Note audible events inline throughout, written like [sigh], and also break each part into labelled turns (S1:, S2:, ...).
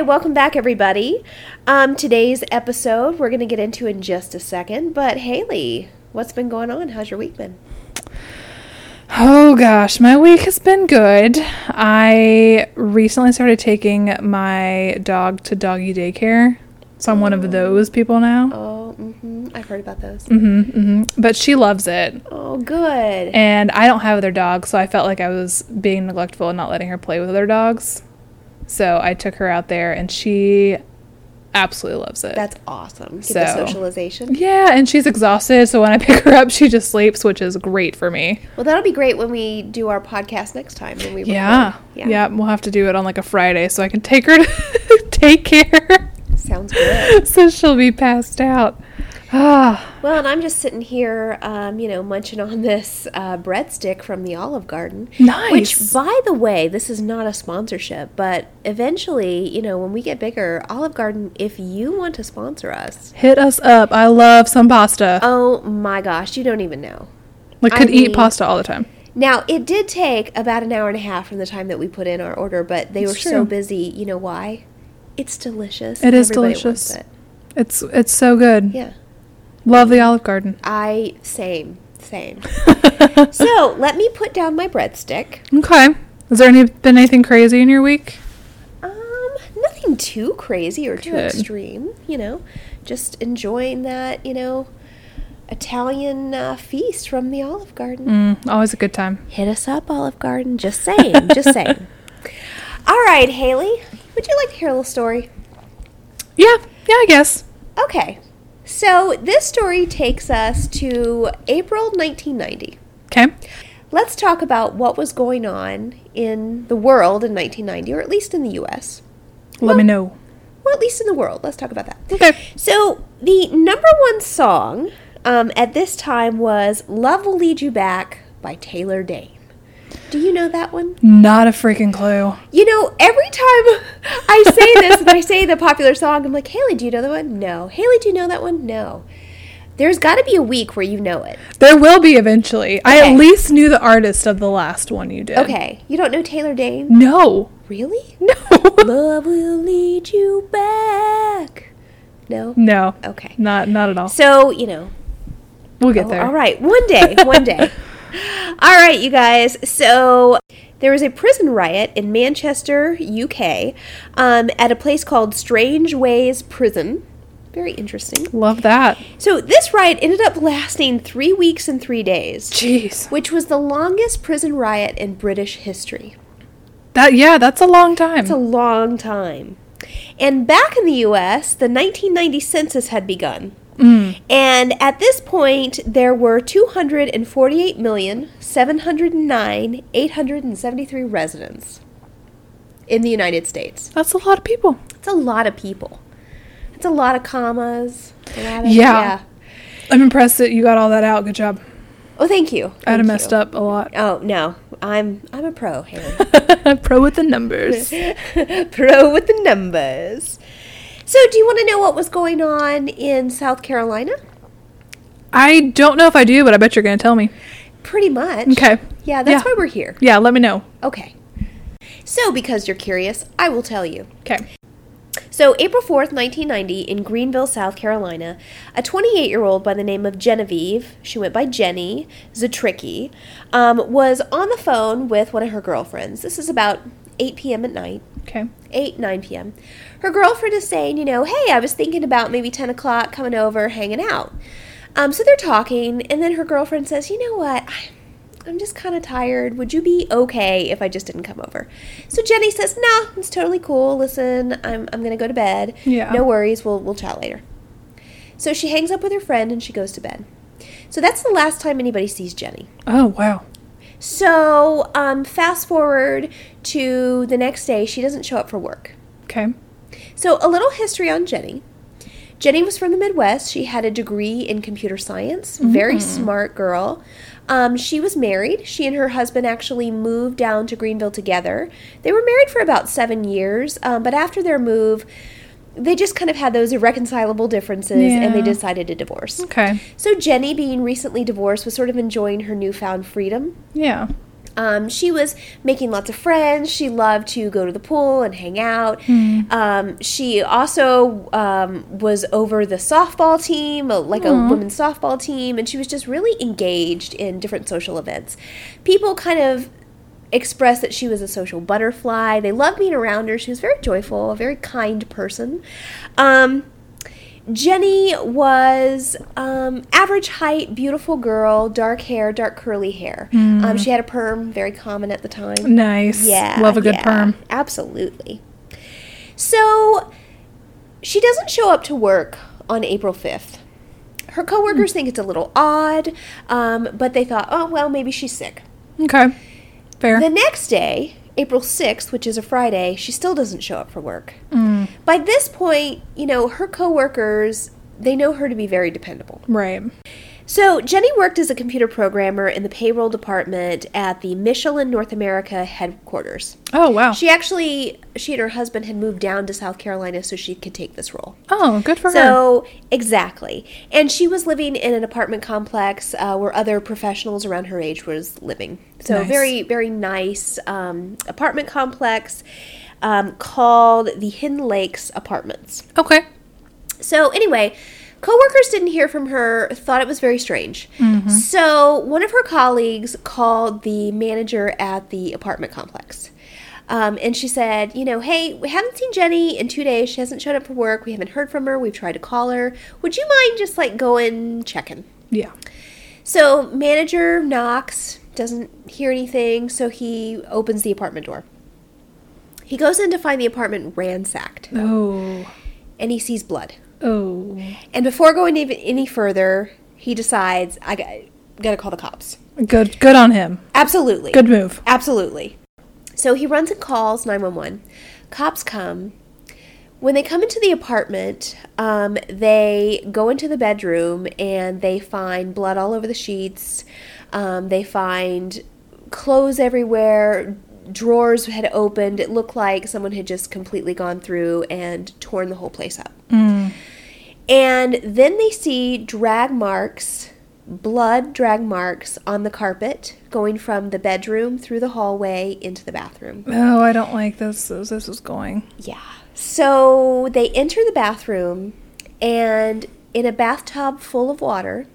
S1: Hi, welcome back, everybody. Um, today's episode we're going to get into in just a second. But Haley, what's been going on? How's your week been?
S2: Oh gosh, my week has been good. I recently started taking my dog to doggy daycare. So I'm one of those people now.
S1: Oh, mm-hmm. I've heard about those.
S2: hmm hmm But she loves it.
S1: Oh, good.
S2: And I don't have other dogs, so I felt like I was being neglectful and not letting her play with other dogs. So I took her out there and she absolutely loves it.
S1: That's awesome. Get the
S2: So-
S1: socialization.
S2: yeah, and she's exhausted, so when I [laughs] pick her up, she just sleeps, which is great for me.
S1: Well, that'll be great when we do our podcast next time. When we
S2: Yeah.
S1: record.
S2: yeah. we'll have to do it on like a Friday so I can take her [laughs] to take care
S1: Sounds good. [laughs]
S2: so she'll be passed out. Ah,
S1: Well, and I'm just sitting here, um, you know, munching on this uh, breadstick from the Olive Garden.
S2: Nice.
S1: Which, by the way, this is not a sponsorship, but eventually, you know, when we get bigger, Olive Garden, if you want to sponsor us,
S2: hit us up. I love some pasta.
S1: oh my gosh, you don't even know.
S2: like
S1: I
S2: could eat
S1: mean-
S2: pasta all the time.
S1: Now, it did take about an hour and a half from the time that we put in our order, but they
S2: It's
S1: were so busy. You know why? It's delicious.
S2: It is delicious.
S1: it.
S2: It's it's so good.
S1: Yeah.
S2: Love the Olive Garden.
S1: I, same, same. [laughs] so, let me put down my breadstick.
S2: Okay. Has there any, been anything crazy in your week?
S1: Um, nothing too crazy or too extreme, you know. Just enjoying that, you know, Italian uh, feast from the Olive Garden.
S2: Mm, always a good time.
S1: Hit us up, Olive Garden. Just saying, just [laughs] saying. All right, Haley, would you like to hear a little story?
S2: Yeah, yeah, I guess.
S1: Okay. So, this story takes us to April 1990.
S2: Okay.
S1: Let's talk about what was going on in the world in 1990, or at least in the US.
S2: Let me know.
S1: Well, at least in the world. Let's talk about that.
S2: Okay.
S1: So, the number one song um, at this time was Love Will Lead You Back by Taylor Dayne. Do you know that one?
S2: Not a freaking clue.
S1: You know, every time [laughs] I say this and I say the popular song, I'm like, Haley, do you know that one? No. Haley, do you know that one? No. There's got to be a week where you know it.
S2: There will be eventually. I at least knew the artist of the last one you did.
S1: Okay. You don't know Taylor Dayne?
S2: No.
S1: Really?
S2: No. [laughs] [laughs]
S1: Love will lead you back. No?
S2: no.
S1: Okay.
S2: Not not at all.
S1: So, you know,
S2: We'll get
S1: Oh,
S2: there.
S1: All right, one day, one day. All right, you guys. So there was a prison riot in Manchester, UK, um, at a place called Strangeways Prison. Very interesting.
S2: Love that.
S1: So this riot ended up lasting three weeks and three days,
S2: Jeez.
S1: which was the longest prison riot in British history.
S2: That yeah, that's a long time.
S1: It's a long time. And back in the US, the 1990 census had begun.
S2: Mm.
S1: And at this point, there were 248,709,873 residents in the United States.
S2: That's a lot of people.
S1: It's a lot of people. It's a lot of commas. A lot of,
S2: Yeah. I'm impressed that you got all that out. Good job.
S1: Oh, thank you.
S2: I'd have messed
S1: you.
S2: up a lot.
S1: Oh no, I'm I'm a pro. [laughs]
S2: Pro with the numbers. [laughs]
S1: pro with the numbers. So, do you want to know what was going on in South Carolina?
S2: I don't know if I do, but I bet you're gonna tell me.
S1: Pretty much.
S2: Okay.
S1: Yeah, that's
S2: Yeah.
S1: why we're here.
S2: Yeah, let me know.
S1: Okay. So, because you're curious, I will tell you.
S2: Okay.
S1: So, April 4th, 1990, in Greenville, South Carolina, a 28 year old by the name of Genevieve, she went by Jenny Zitricki, um, was on the phone with one of her girlfriends. This is about 8 p.m. at night.
S2: Okay.
S1: 8, 9 p.m. Her girlfriend is saying, you know, hey, I was thinking about maybe 10 o'clock coming over, hanging out. Um, so they're talking, and then her girlfriend says, you know what? I'm just kind of tired. Would you be okay if I just didn't come over? So Jenny says, no, it's totally cool. Listen, I'm, I'm going to go to bed.
S2: Yeah.
S1: No worries. We'll, we'll chat later. So she hangs up with her friend and she goes to bed. So that's the last time anybody sees Jenny.
S2: Oh wow.
S1: So um, fast forward to the next day, she doesn't show up for work.
S2: Okay.
S1: So, a little history on Jenny. Jenny was from the Midwest. She had a degree in computer science. Very smart girl. Um, she was married. She and her husband actually moved down to Greenville together. They were married for about seven years, um, but after their move, they just kind of had those irreconcilable differences and they decided to divorce.
S2: Okay.
S1: So Jenny, being recently divorced, was sort of enjoying her newfound freedom.
S2: Yeah.
S1: Um, she was making lots of friends. She loved to go to the pool and hang out. Um, she also um, was over the softball team, uh, like a women's softball team, and she was just really engaged in different social events. People kind of expressed that she was a social butterfly. They loved being around her. She was very joyful, a very kind person. Um, Jenny was um, average height, beautiful girl, dark hair, dark curly hair. Um, she had a perm, very common at the time.
S2: Nice.
S1: Yeah,
S2: Love a good
S1: yeah,
S2: perm.
S1: Absolutely. So she doesn't show up to work on April 5th. Her coworkers think it's a little odd, um, but they thought, oh, well, maybe she's sick.
S2: Okay. Fair.
S1: The next day, April 6th, which is a Friday, she still doesn't show up for work.
S2: Mm.
S1: By this point, you know, her coworkers, they know her to be very dependable.
S2: right.
S1: So, Jenny worked as a computer programmer in the payroll department at the Michelin North America headquarters.
S2: Oh wow.
S1: She actually, she and her husband had moved down to South Carolina so she could take this role.
S2: oh, good for her.
S1: So, exactly. And she was living in an apartment complex uh, where other professionals around her age was living. So,
S2: Nice.
S1: very, very nice um, apartment complex um, called the Hidden Lakes Apartments.
S2: Okay.
S1: So anyway, coworkers didn't hear from her, thought it was very strange. So one of her colleagues called the manager at the apartment complex. Um, and she said, you know, hey, we haven't seen Jenny in two days. She hasn't showed up for work. We haven't heard from her. We've tried to call her. Would you mind just like going checking?
S2: Yeah.
S1: So manager knocks, doesn't hear anything, so he opens the apartment door. He goes in to find the apartment ransacked,
S2: Oh.
S1: and he sees blood.
S2: Oh.
S1: And before going even any further, he decides I got, got to call the cops.
S2: Good. Good on him.
S1: Absolutely.
S2: Good move.
S1: Absolutely. So he runs and calls 911. Cops come. When they come into the apartment, um, they go into the bedroom and they find blood all over the sheets. Um, they find clothes everywhere. Drawers had opened. It looked like someone had just completely gone through and torn the whole place up. Mm. And then they see drag marks, blood drag marks on the carpet going from the bedroom through the hallway into the bathroom.
S2: Oh, I don't like this. This is going.
S1: Yeah. So they enter the bathroom, and in a bathtub full of water,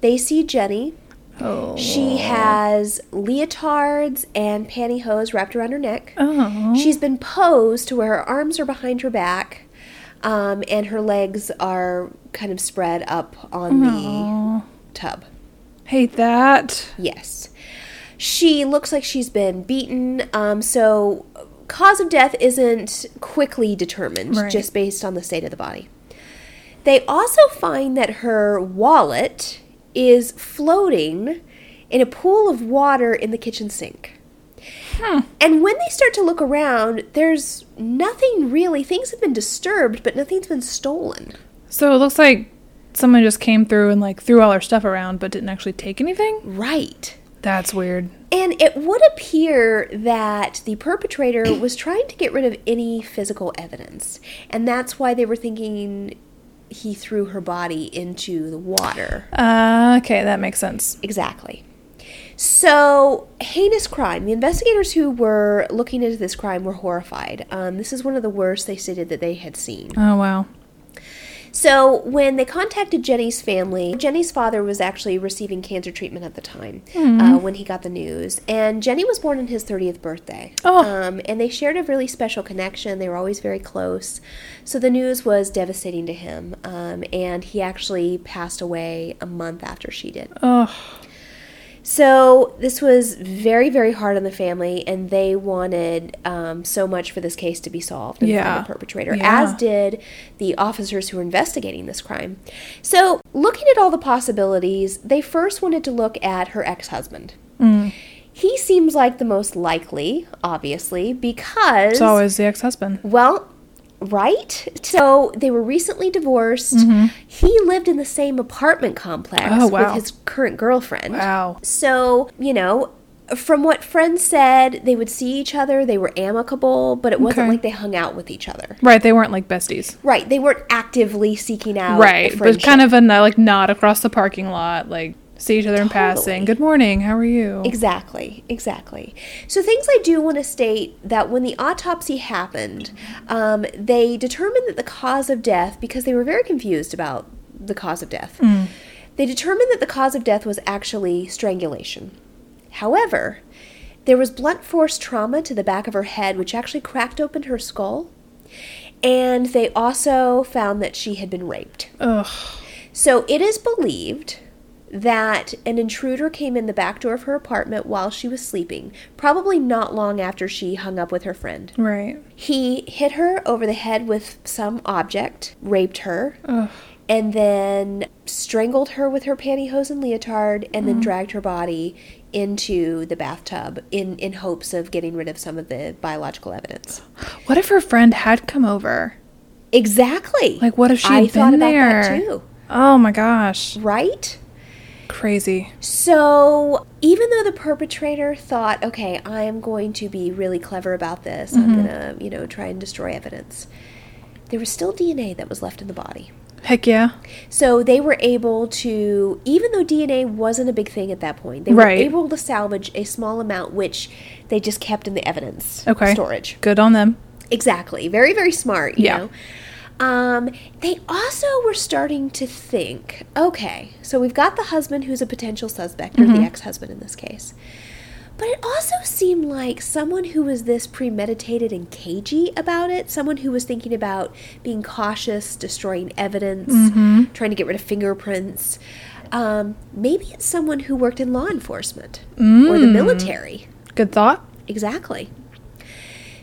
S1: they see Jenny.
S2: Oh.
S1: She has leotards and pantyhose wrapped around her neck.
S2: Oh.
S1: She's been posed to where her arms are behind her back, um, and her legs are kind of spread up on
S2: Oh.
S1: the tub.
S2: Hate that.
S1: Yes. She looks like she's been beaten. Um, so, cause of death isn't quickly determined
S2: Right.
S1: just based on the state of the body. They also find that her wallet is floating in a pool of water in the kitchen sink. And when they start to look around, there's nothing really. Things have been disturbed, but nothing's been stolen.
S2: So it looks like someone just came through and like threw all our stuff around, but didn't actually take anything.
S1: Right.
S2: That's weird.
S1: And it would appear that the perpetrator was trying to get rid of any physical evidence. And that's why they were thinking he threw her body into the water.
S2: Uh, okay, that makes sense.
S1: Exactly. So, heinous crime. The investigators who were looking into this crime were horrified. Um, this is one of the worst they stated that they had seen.
S2: Oh wow.
S1: So, when they contacted Jenny's family, Jenny's father was actually receiving cancer treatment at the time uh, when he got the news. And Jenny was born on his 30th birthday.
S2: Oh.
S1: Um, and they shared a really special connection. They were always very close. So, the news was devastating to him. Um, and he actually passed away a month after she did.
S2: Oh,
S1: So this was very, very hard on the family, and they wanted um, so much for this case to be solved and
S2: Yeah.
S1: find the perpetrator,
S2: Yeah.
S1: as did the officers who were investigating this crime. So, looking at all the possibilities, they first wanted to look at her ex-husband.
S2: Mm.
S1: He seems like the most likely, obviously, because
S2: it's always the ex-husband.
S1: well, Right? So they were recently divorced. He lived in the same apartment complex
S2: Mm-hmm. Oh, wow.
S1: with his current girlfriend.
S2: Wow.
S1: So, you know, from what friends said, they would see each other, they were amicable, but it wasn't
S2: Okay.
S1: like they hung out with each other.
S2: Right, they weren't like besties.
S1: Right. They weren't actively seeking out.
S2: right,
S1: a
S2: but kind of a like nod across the parking lot, like see each other in
S1: Totally.
S2: passing. Good morning. How are you?
S1: Exactly, exactly. So, things I do want to state that when the autopsy happened, um, they determined that the cause of death, because they were very confused about the cause of death, they determined that the cause of death was actually strangulation. However, there was blunt force trauma to the back of her head, which actually cracked open her skull. And they also found that she had been raped.
S2: Ugh.
S1: So it is believed that an intruder came in the back door of her apartment while she was sleeping, probably not long after she hung up with her friend.
S2: Right.
S1: He hit her over the head with some object, raped her,
S2: Ugh.
S1: and then strangled her with her pantyhose and leotard, and then mm-hmm. dragged her body into the bathtub in, in hopes of getting rid of some of the biological evidence.
S2: What if her friend had come over?
S1: Exactly.
S2: Like, what if she
S1: I
S2: had
S1: thought
S2: been
S1: about that
S2: there?
S1: too.
S2: Oh my gosh.
S1: Right?
S2: Crazy.
S1: So, even though the perpetrator thought, okay, I am going to be really clever about this, I'm mm-hmm. going to, you know, try and destroy evidence, there was still DNA that was left in the body.
S2: Heck yeah.
S1: So, they were able to, even though DNA wasn't a big thing at that point, they
S2: Right.
S1: were able to salvage a small amount, which they just kept in the evidence
S2: Okay.
S1: storage.
S2: Good on them.
S1: Exactly. Very, very smart, you
S2: Yeah.
S1: know. Um, they also were starting to think, okay, so we've got the husband who's a potential suspect, or the ex-husband in this case. But it also seemed like someone who was this premeditated and cagey about it, someone who was thinking about being cautious, destroying evidence, trying to get rid of fingerprints. Um, maybe it's someone who worked in law enforcement or the military.
S2: Good thought.
S1: Exactly.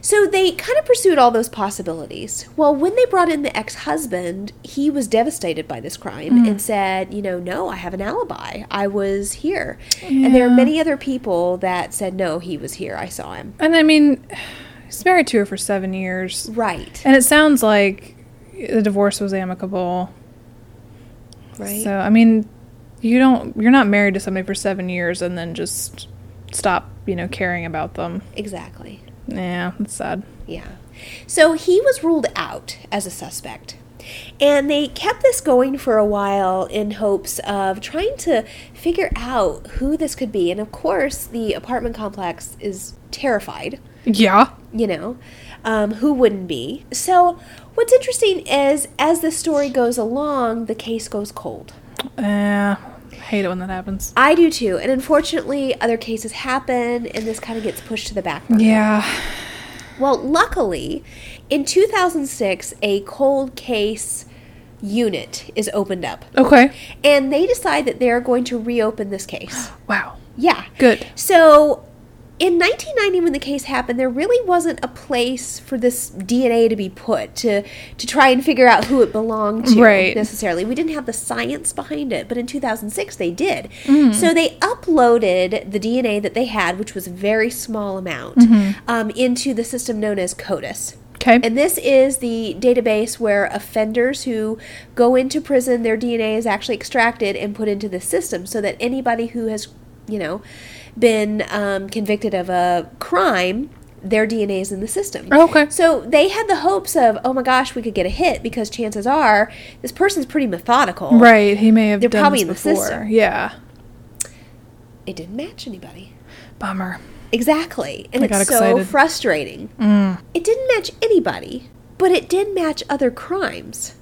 S1: So they kind of pursued all those possibilities. Well, when they brought in the ex husband, he was devastated by this crime and mm. said, you know, no, I have an alibi. I was here. And there are many other people that said, no, he was here. I saw him.
S2: And I mean, he's married to her for seven years.
S1: Right.
S2: And it sounds like the divorce was amicable.
S1: Right.
S2: So, I mean, you don't, you're not married to somebody for seven years and then just stop, you know, caring about them.
S1: exactly.
S2: Yeah, that's sad.
S1: Yeah. So he was ruled out as a suspect. And they kept this going for a while in hopes of trying to figure out who this could be. And of course, the apartment complex is terrified,
S2: Yeah.
S1: you know, um, who wouldn't be? So, what's interesting is as the story goes along, the case goes cold.
S2: Uh, hate it when that happens.
S1: I do too. And unfortunately, other cases happen, and this kind of gets pushed to the back burner.
S2: Yeah.
S1: Well, luckily, in 2006, a cold case unit is opened up.
S2: Okay.
S1: And they decide that they're going to reopen this case.
S2: Wow.
S1: Yeah.
S2: Good.
S1: So, in 1990, when the case happened, there really wasn't a place for this DNA to be put to to try and figure out who it belonged to
S2: Right.
S1: necessarily. We didn't have the science behind it, but in 2006 they did.
S2: Mm.
S1: So they uploaded the DNA that they had, which was a very small amount,
S2: Mm-hmm.
S1: um, into the system known as CODIS.
S2: Okay.
S1: And this is the database where offenders who go into prison, their DNA is actually extracted and put into the system so that anybody who has, you know, been um, convicted of a crime, their DNA is in the system.
S2: Okay.
S1: So they had the hopes of, oh my gosh, we could get a hit because chances are this person's pretty methodical.
S2: Right. He may have
S1: They're
S2: done
S1: probably
S2: this
S1: in the
S2: before.
S1: system.
S2: Yeah.
S1: It didn't match anybody.
S2: Bummer.
S1: Exactly. And
S2: I
S1: it's so
S2: excited.
S1: frustrating. It didn't match anybody, but it did match other crimes.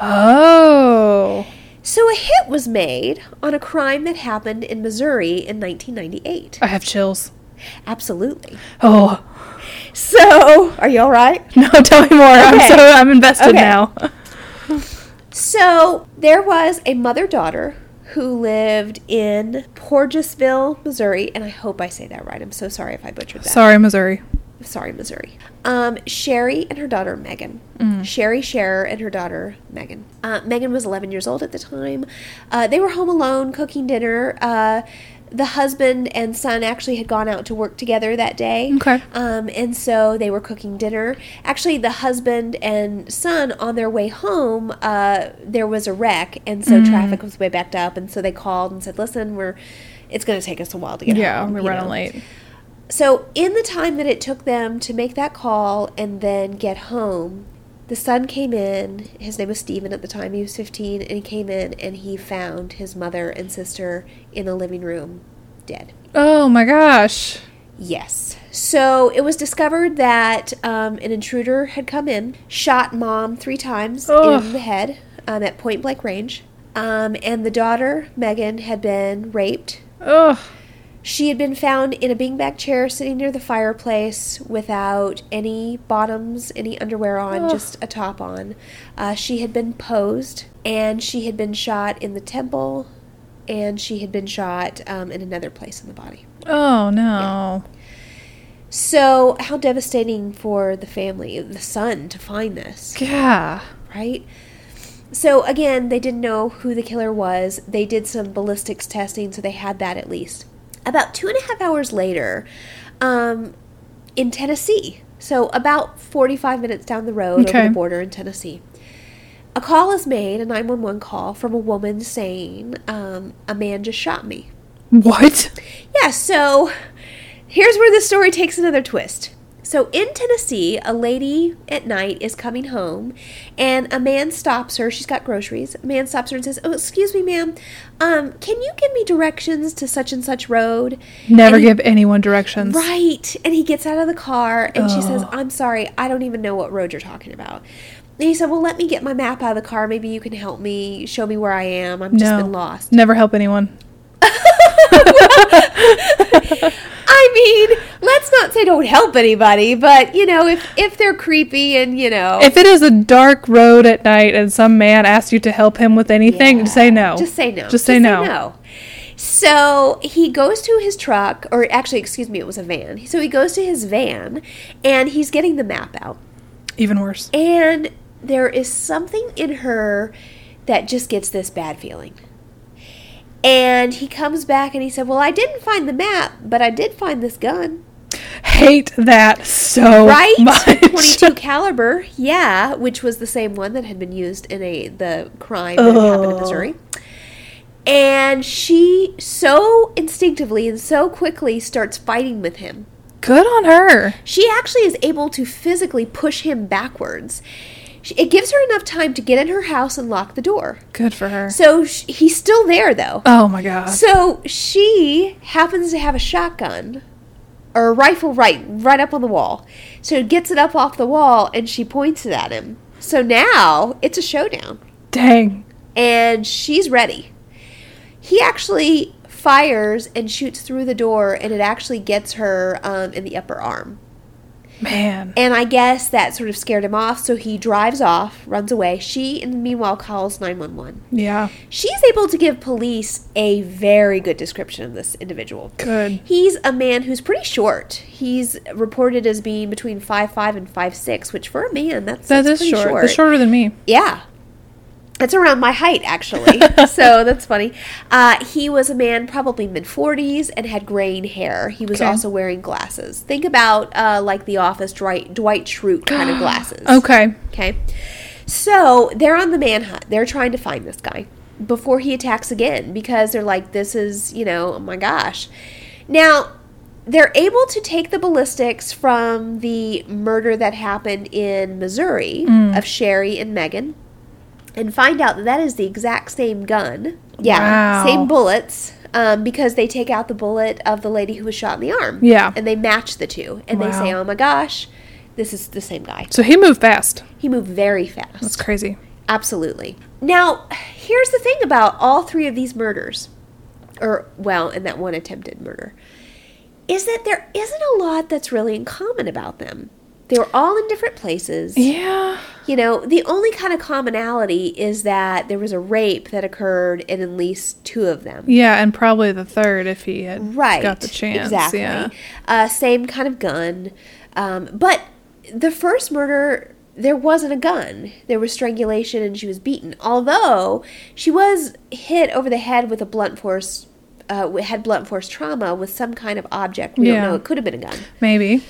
S2: Oh.
S1: So a hit was made on a crime that happened in Missouri in 1998.
S2: I have chills.
S1: Absolutely.
S2: Oh.
S1: So, are you all right? [laughs]
S2: No, tell me more. I'm so I'm invested
S1: Okay.
S2: now. [laughs]
S1: So, there was a mother daughter who lived in Porgesville, Missouri, and I hope I say that right. I'm so sorry if I butchered that.
S2: Sorry, Missouri.
S1: sorry, Missouri. Um, Sherry and her daughter Megan. Sherry Scherer and her daughter Megan. Uh, Megan was 11 years old at the time. Uh, they were home alone cooking dinner. Uh, the husband and son actually had gone out to work together that day.
S2: Okay.
S1: Um, and so they were cooking dinner. Actually, the husband and son on their way home, uh, there was a wreck, and so traffic was way backed up. And so they called and said, "Listen, we're it's going to take us a while to get
S2: Yeah,
S1: home."
S2: we're running late.
S1: So, in the time that it took them to make that call and then get home, the son came in. His name was Stephen at the time. He was 15, and he came in and he found his mother and sister in the living room dead.
S2: Oh my gosh.
S1: Yes. So it was discovered that um, an intruder had come in, shot mom three times
S2: Ugh.
S1: in the head um, at point blank range. Um, and the daughter, Megan, had been raped
S2: Ugh.
S1: She had been found in a beanbag chair sitting near the fireplace without any bottoms, any underwear on,
S2: Ugh.
S1: just a top on. Uh, she had been posed and she had been shot in the temple and she had been shot um, in another place in the body.
S2: Oh no.
S1: So, how devastating for the family, the son, to find this,
S2: Yeah.
S1: right? So, again, they didn't know who the killer was. They did some ballistics testing, so they had that at least. About two and a half hours later, um, in Tennessee, so about 45 minutes down the road
S2: Okay.
S1: over the border in Tennessee, a call is made, a 911 call from a woman saying, um, A man just shot me.
S2: What?
S1: Yeah, so here's where the story takes another twist. So in Tennessee, a lady at night is coming home, and a man stops her. She's got groceries. A man stops her and says, "Oh, excuse me, ma'am. Um, can you give me directions to such and such road?"
S2: Never
S1: he-
S2: give anyone directions.
S1: Right. And he gets out of the car, and she says,
S2: Oh.
S1: "I'm sorry, I don't even know what road you're talking about." And he said, "Well, let me get my map out of the car. Maybe you can help me, show me where I am. I've just
S2: No.
S1: been lost."
S2: Never help anyone. [laughs] [laughs] [laughs]
S1: I mean, let's not say don't help anybody, but you know, if if they're creepy and you know,
S2: If it is a dark road at night and some man asks you to help him with anything,
S1: Yeah.
S2: say no.
S1: Just say no.
S2: Just say no.
S1: So he goes to his truck, or actually, excuse me, it was a van. So he goes to his van, and he's getting the map out,
S2: Even worse.
S1: and there is something in her that just gets this bad feeling. And he comes back and he said, "Well, I didn't find the map, but I did find this gun."
S2: Hate that so
S1: right?
S2: much. [laughs]
S1: 22 caliber, yeah, which was the same one that had been used in a the crime that had happened in Missouri. And she so instinctively and so quickly starts fighting with him.
S2: Good on her.
S1: She actually is able to physically push him backwards. She- It gives her enough time to get in her house and lock the door.
S2: Good for her.
S1: So sh- he's still there though.
S2: Oh my god.
S1: So she happens to have a shotgun or a rifle right right up on the wall. So gets it up off the wall and she points it at him. So now it's a showdown
S2: Dang.
S1: and she's ready. He actually fires and shoots through the door and it actually gets her um, in the upper arm.
S2: Man.
S1: And I guess that sort of scared him off, so he drives off, runs away. She, in the meanwhile, calls 911.
S2: Yeah.
S1: She's able to give police a very good description of this individual.
S2: Good.
S1: He's a man who's pretty short. He's reported as being between five five and five six, which for a man, that's,
S2: That
S1: that's
S2: is
S1: pretty
S2: short. That's shorter than me.
S1: Yeah. That's around my height, actually. [laughs] so that's funny. Uh, he was a man, probably mid 40s, and had graying hair. He was
S2: Okay.
S1: also wearing glasses. Think about uh, like the office Dwight, Dwight Schrute kind of [gasps] glasses.
S2: Okay.
S1: Okay. So they're on the manhunt. They're trying to find this guy before he attacks again because they're like, this is, you know, oh my gosh. Now, they're able to take the ballistics from the murder that happened in Missouri of Sherry and Megan and find out that that is the exact same gun. Yeah,
S2: Wow.
S1: same bullets. Um, because they take out the bullet of the lady who was shot in the arm.
S2: Yeah.
S1: And they match the two. And they say, oh my gosh, this is the same guy.
S2: So he moved fast.
S1: He moved very fast.
S2: That's crazy.
S1: Absolutely. Now, here's the thing about all three of these murders, or, well, and that one attempted murder, is that there isn't a lot that's really in common about them. They were all in different places.
S2: Yeah.
S1: You know, the only kind of commonality is that there was a rape that occurred in at least two of them.
S2: Yeah, and probably the third if he had
S1: Right.
S2: got the chance.
S1: Exactly.
S2: Yeah.
S1: Uh, same kind of gun. Um, but the first murder, there wasn't a gun. There was strangulation and she was beaten. Although she was hit over the head with a blunt force uh, had blunt force trauma with some kind of object. We
S2: Yeah.
S1: don't know. It could have been a gun.
S2: Maybe.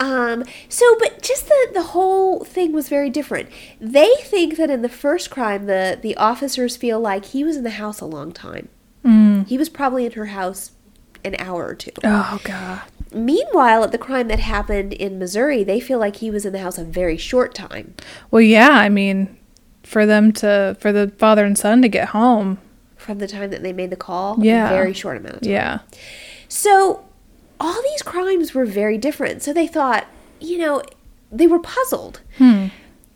S1: Um, so, but just the, the whole thing was very different. They think that in the first crime, the, the officers feel like he was in the house a long time.
S2: Mm.
S1: He was probably in her house an hour or two.
S2: Oh god.
S1: Meanwhile, at the crime that happened in Missouri, they feel like he was in the house a very short time.
S2: Well, yeah. I mean, for them to for the father and son to get home.
S1: From the time that they made the call,
S2: Yeah.
S1: a very short amount of time.
S2: Yeah.
S1: So, all these crimes were very different. So they thought, you know, they were puzzled.
S2: Hmm.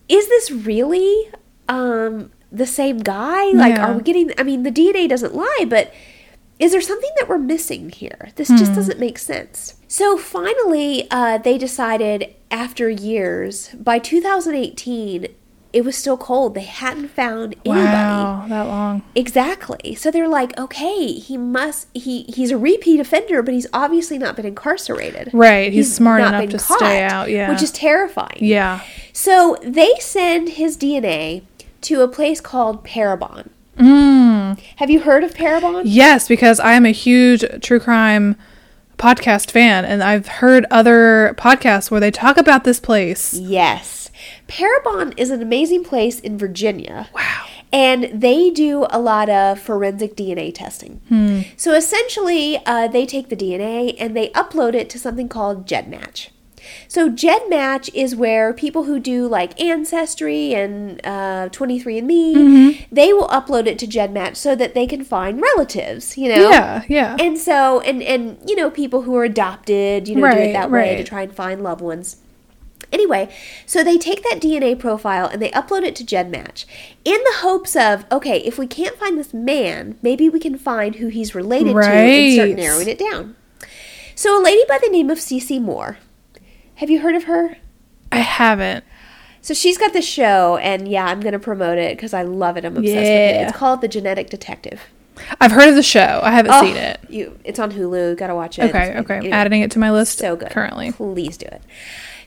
S1: Is this really um, the same guy? Like,
S2: Yeah.
S1: are we getting? I mean, the DNA doesn't lie, but is there something that we're missing here? This just
S2: Hmm.
S1: doesn't make sense. So finally, uh, they decided after years, by 2018, it was still cold. They hadn't found anybody.
S2: Wow. That long.
S1: Exactly. So they're like, okay, he must he he's a repeat offender, but he's obviously not been incarcerated.
S2: Right, he's smart enough to stay out, yeah.
S1: Which is terrifying.
S2: Yeah.
S1: So they send his DNA to a place called Parabon.
S2: Mm.
S1: Have you heard of Parabon?
S2: Yes, because I am a huge true crime podcast fan, and I've heard other podcasts where they talk about this place.
S1: Yes. Parabon is an amazing place in Virginia.
S2: Wow.
S1: And they do a lot of forensic DNA testing.
S2: Hmm.
S1: So essentially, uh, they take the DNA and they upload it to something called GEDmatch. So GEDmatch is where people who do like Ancestry and uh, 23andMe,
S2: Mm-hmm.
S1: they will upload it to GEDmatch so that they can find relatives, you know?
S2: Yeah, yeah.
S1: And so, and, and, you know, people who are adopted, you know, do it
S2: Right,
S1: that way to try and find loved ones. Anyway, so they take that DNA profile and they upload it to GEDmatch in the hopes of, okay, if we can't find this man, maybe we can find who he's related to and start narrowing it down. So a lady by the name of Cece Moore. Have you heard of her?
S2: I haven't.
S1: So she's got this show, and yeah, I'm going to promote it because I love it. I'm obsessed with it. It's called The Genetic Detective.
S2: I've heard of the show. I haven't
S1: Oh,
S2: seen it.
S1: You, it's on Hulu. Got to watch it.
S2: Okay,
S1: It's-
S2: okay.
S1: anyway.
S2: Adding it to my list
S1: so good
S2: currently.
S1: please do it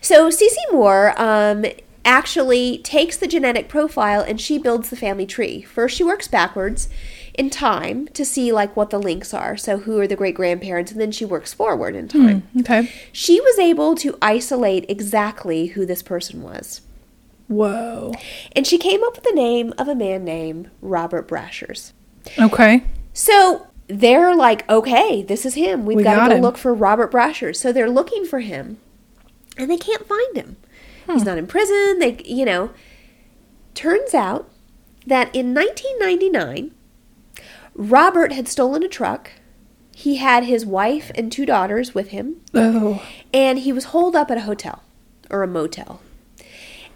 S1: so Cece Moore um, actually takes the genetic profile and she builds the family tree first she works backwards in time to see like what the links are so who are the great grandparents and then she works forward in time
S2: Okay.
S1: she was able to isolate exactly who this person was
S2: Whoa.
S1: and she came up with the name of a man named robert brashers
S2: Okay.
S1: so they're like, okay, this is him. We've
S2: We
S1: got,
S2: got
S1: to go
S2: him.
S1: look for Robert Brashers. So they're looking for him, and they can't find him. He's hmm. not in prison. They, you know, turns out that in 1999, Robert had stolen a truck. He had his wife and two daughters with him,
S2: Oh.
S1: and he was holed up at a hotel or a motel.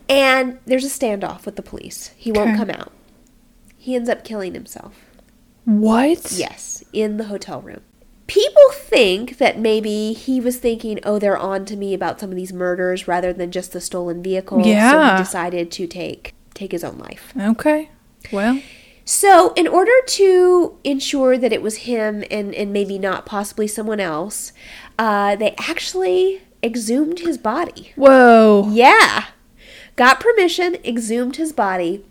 S1: And there's a standoff with the police. He won't
S2: Okay.
S1: come out. He ends up killing himself.
S2: What?
S1: Yes, in the hotel room. People think that maybe he was thinking, oh, they're on to me about some of these murders rather than just the stolen vehicle. So
S2: Yeah.
S1: he decided to take take his own life.
S2: Okay. Well.
S1: So in order to ensure that it was him and, and maybe not possibly someone else, uh, they actually exhumed his body.
S2: Whoa.
S1: Yeah. Got permission, exhumed his body,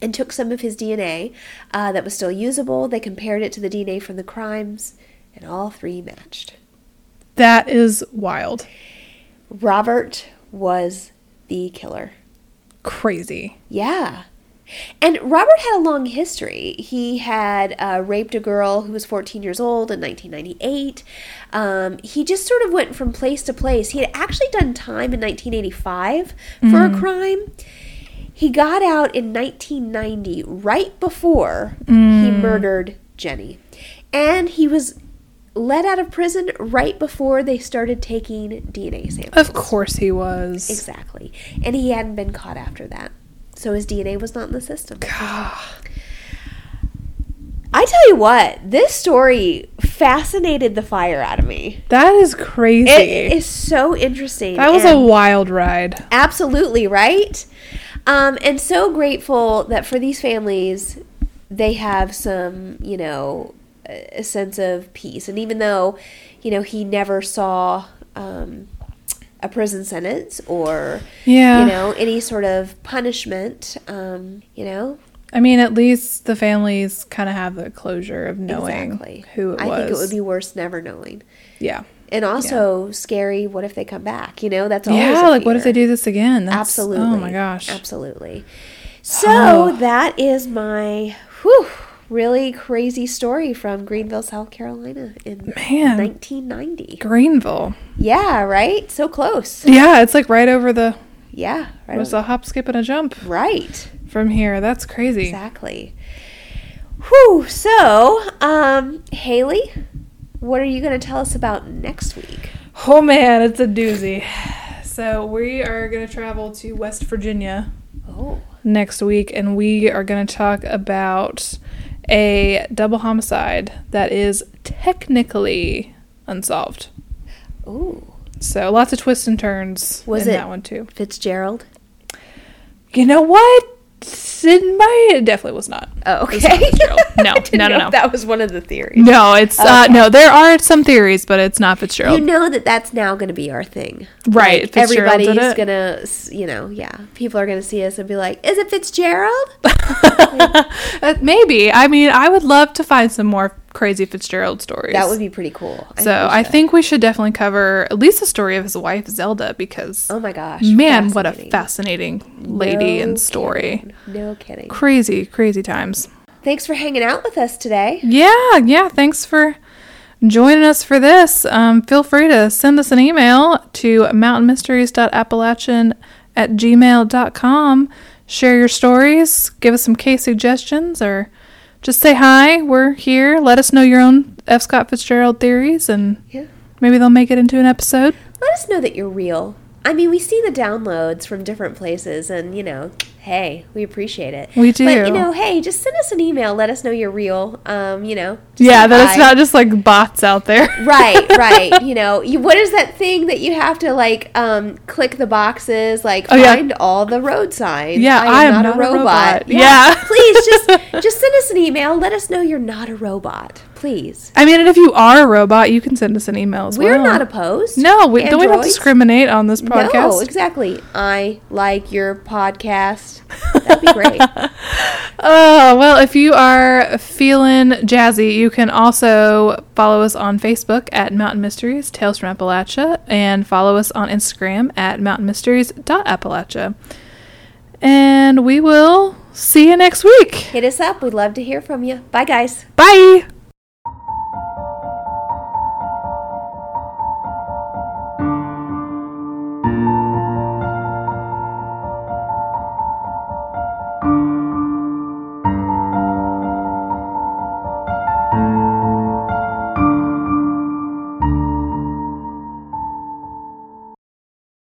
S1: and took some of his DNA uh, that was still usable. They compared it to the DNA from the crimes, and all three matched.
S2: That is wild.
S1: Robert was the killer.
S2: Crazy.
S1: Yeah. And Robert had a long history. He had uh, raped a girl who was 14 years old in 1998. Um, he just sort of went from place to place. He had actually done time in 1985 for a crime. He got out in 1990, right before he murdered Jenny. And he was let out of prison right before they started taking DNA samples.
S2: Of course he was.
S1: Exactly. And he hadn't been caught after that. So his DNA was not in the system. I tell you what, this story fascinated the fire out of me.
S2: That is crazy.
S1: It is so interesting.
S2: that was a wild ride.
S1: Absolutely, right? Um, and so grateful that for these families, they have some, you know, a sense of peace. And even though, you know, he never saw um, a prison sentence or,
S2: Yeah.
S1: you know, any sort of punishment, um, you know,
S2: I mean, at least the families kind of have the closure of knowing
S1: exactly.
S2: who it
S1: I
S2: was.
S1: think it would be worse never knowing.
S2: yeah.
S1: And also scary. What if they come back? You know, that's always
S2: Yeah, like what if they do this again? That's,
S1: Absolutely.
S2: Oh my gosh.
S1: Absolutely. So
S2: Oh.
S1: that is my whew, really crazy story from Greenville, South Carolina in
S2: Man.
S1: 1990.
S2: Greenville.
S1: Yeah, right? So close.
S2: Yeah, it's like right over the.
S1: Yeah, right.
S2: It was
S1: on-
S2: a hop, skip, and a jump
S1: right.
S2: from here. That's crazy.
S1: Exactly. Whew. So, um, Haley, what are you going to tell us about next week?
S2: Oh man, it's a doozy. So we are gonna travel to West Virginia
S1: Oh,
S2: next week, and we are going to talk about a double homicide that is technically unsolved.
S1: oh,
S2: So lots of twists and turns
S1: Was
S2: in
S1: it-
S2: that one too.
S1: Fitzgerald.
S2: You know what? It, definitely was not.
S1: Oh,
S2: not
S1: okay.
S2: Fitzgerald. [laughs] No, no, no, no.
S1: That was one of the theories.
S2: No, it's uh, no. There are some theories, but it's not Fitzgerald.
S1: You know that that's now going to be our thing,
S2: Right,
S1: Like,
S2: Fitzgerald
S1: everybody's gonna, you know, yeah. People are gonna see us and be like, "Is it Fitzgerald?" [laughs]
S2: Uh, maybe. I mean, I would love to find some more crazy Fitzgerald stories.
S1: That would be pretty cool.
S2: so
S1: we
S2: I think we should definitely cover at least the story of his wife Zelda because
S1: Oh my gosh,
S2: man, what a
S1: fascinating.
S2: fascinating lady
S1: No
S2: and story.
S1: kidding. No kidding.
S2: Crazy, crazy times.
S1: Thanks for hanging out with us today.
S2: Yeah, yeah. Thanks for joining us for this. Um, feel free to send us an email to mountainmysteries.appalachian at gmail.com. Share your stories, give us some case suggestions, or just say hi. We're here. Let us know your own F. Scott Fitzgerald theories, and
S1: Yeah.
S2: maybe they'll make it into an episode.
S1: Let us know that you're real. I mean, we see the downloads from different places, and you know, hey, we appreciate it.
S2: We do.
S1: But you know, hey, just send us an email. Let us know you're real. Um, you know.
S2: Yeah, that it's not just like bots out there. [laughs]
S1: right, right. [laughs] You know, you, what is that thing that you have to like um, click the boxes, like
S2: Oh, yeah.
S1: find all the road signs?
S2: Yeah, I am not a robot.
S1: Yeah.
S2: Yeah. [laughs]
S1: please just just send us an email. Let us know you're not a robot, please.
S2: I mean, and if you are a robot, you can send us an email as
S1: We're
S2: well.
S1: not opposed.
S2: No, we, don't we don't discriminate on this podcast.
S1: No, exactly. I like your podcast. That'd be great. [laughs]
S2: Oh, well, if you are feeling jazzy, you can also follow us on Facebook at Mountain Mysteries, Tales from Appalachia, and follow us on Instagram at mountainmysteries.appalachia. And we will see you next week.
S1: Hit us up. We'd love to hear from you. Bye, guys.
S2: Bye!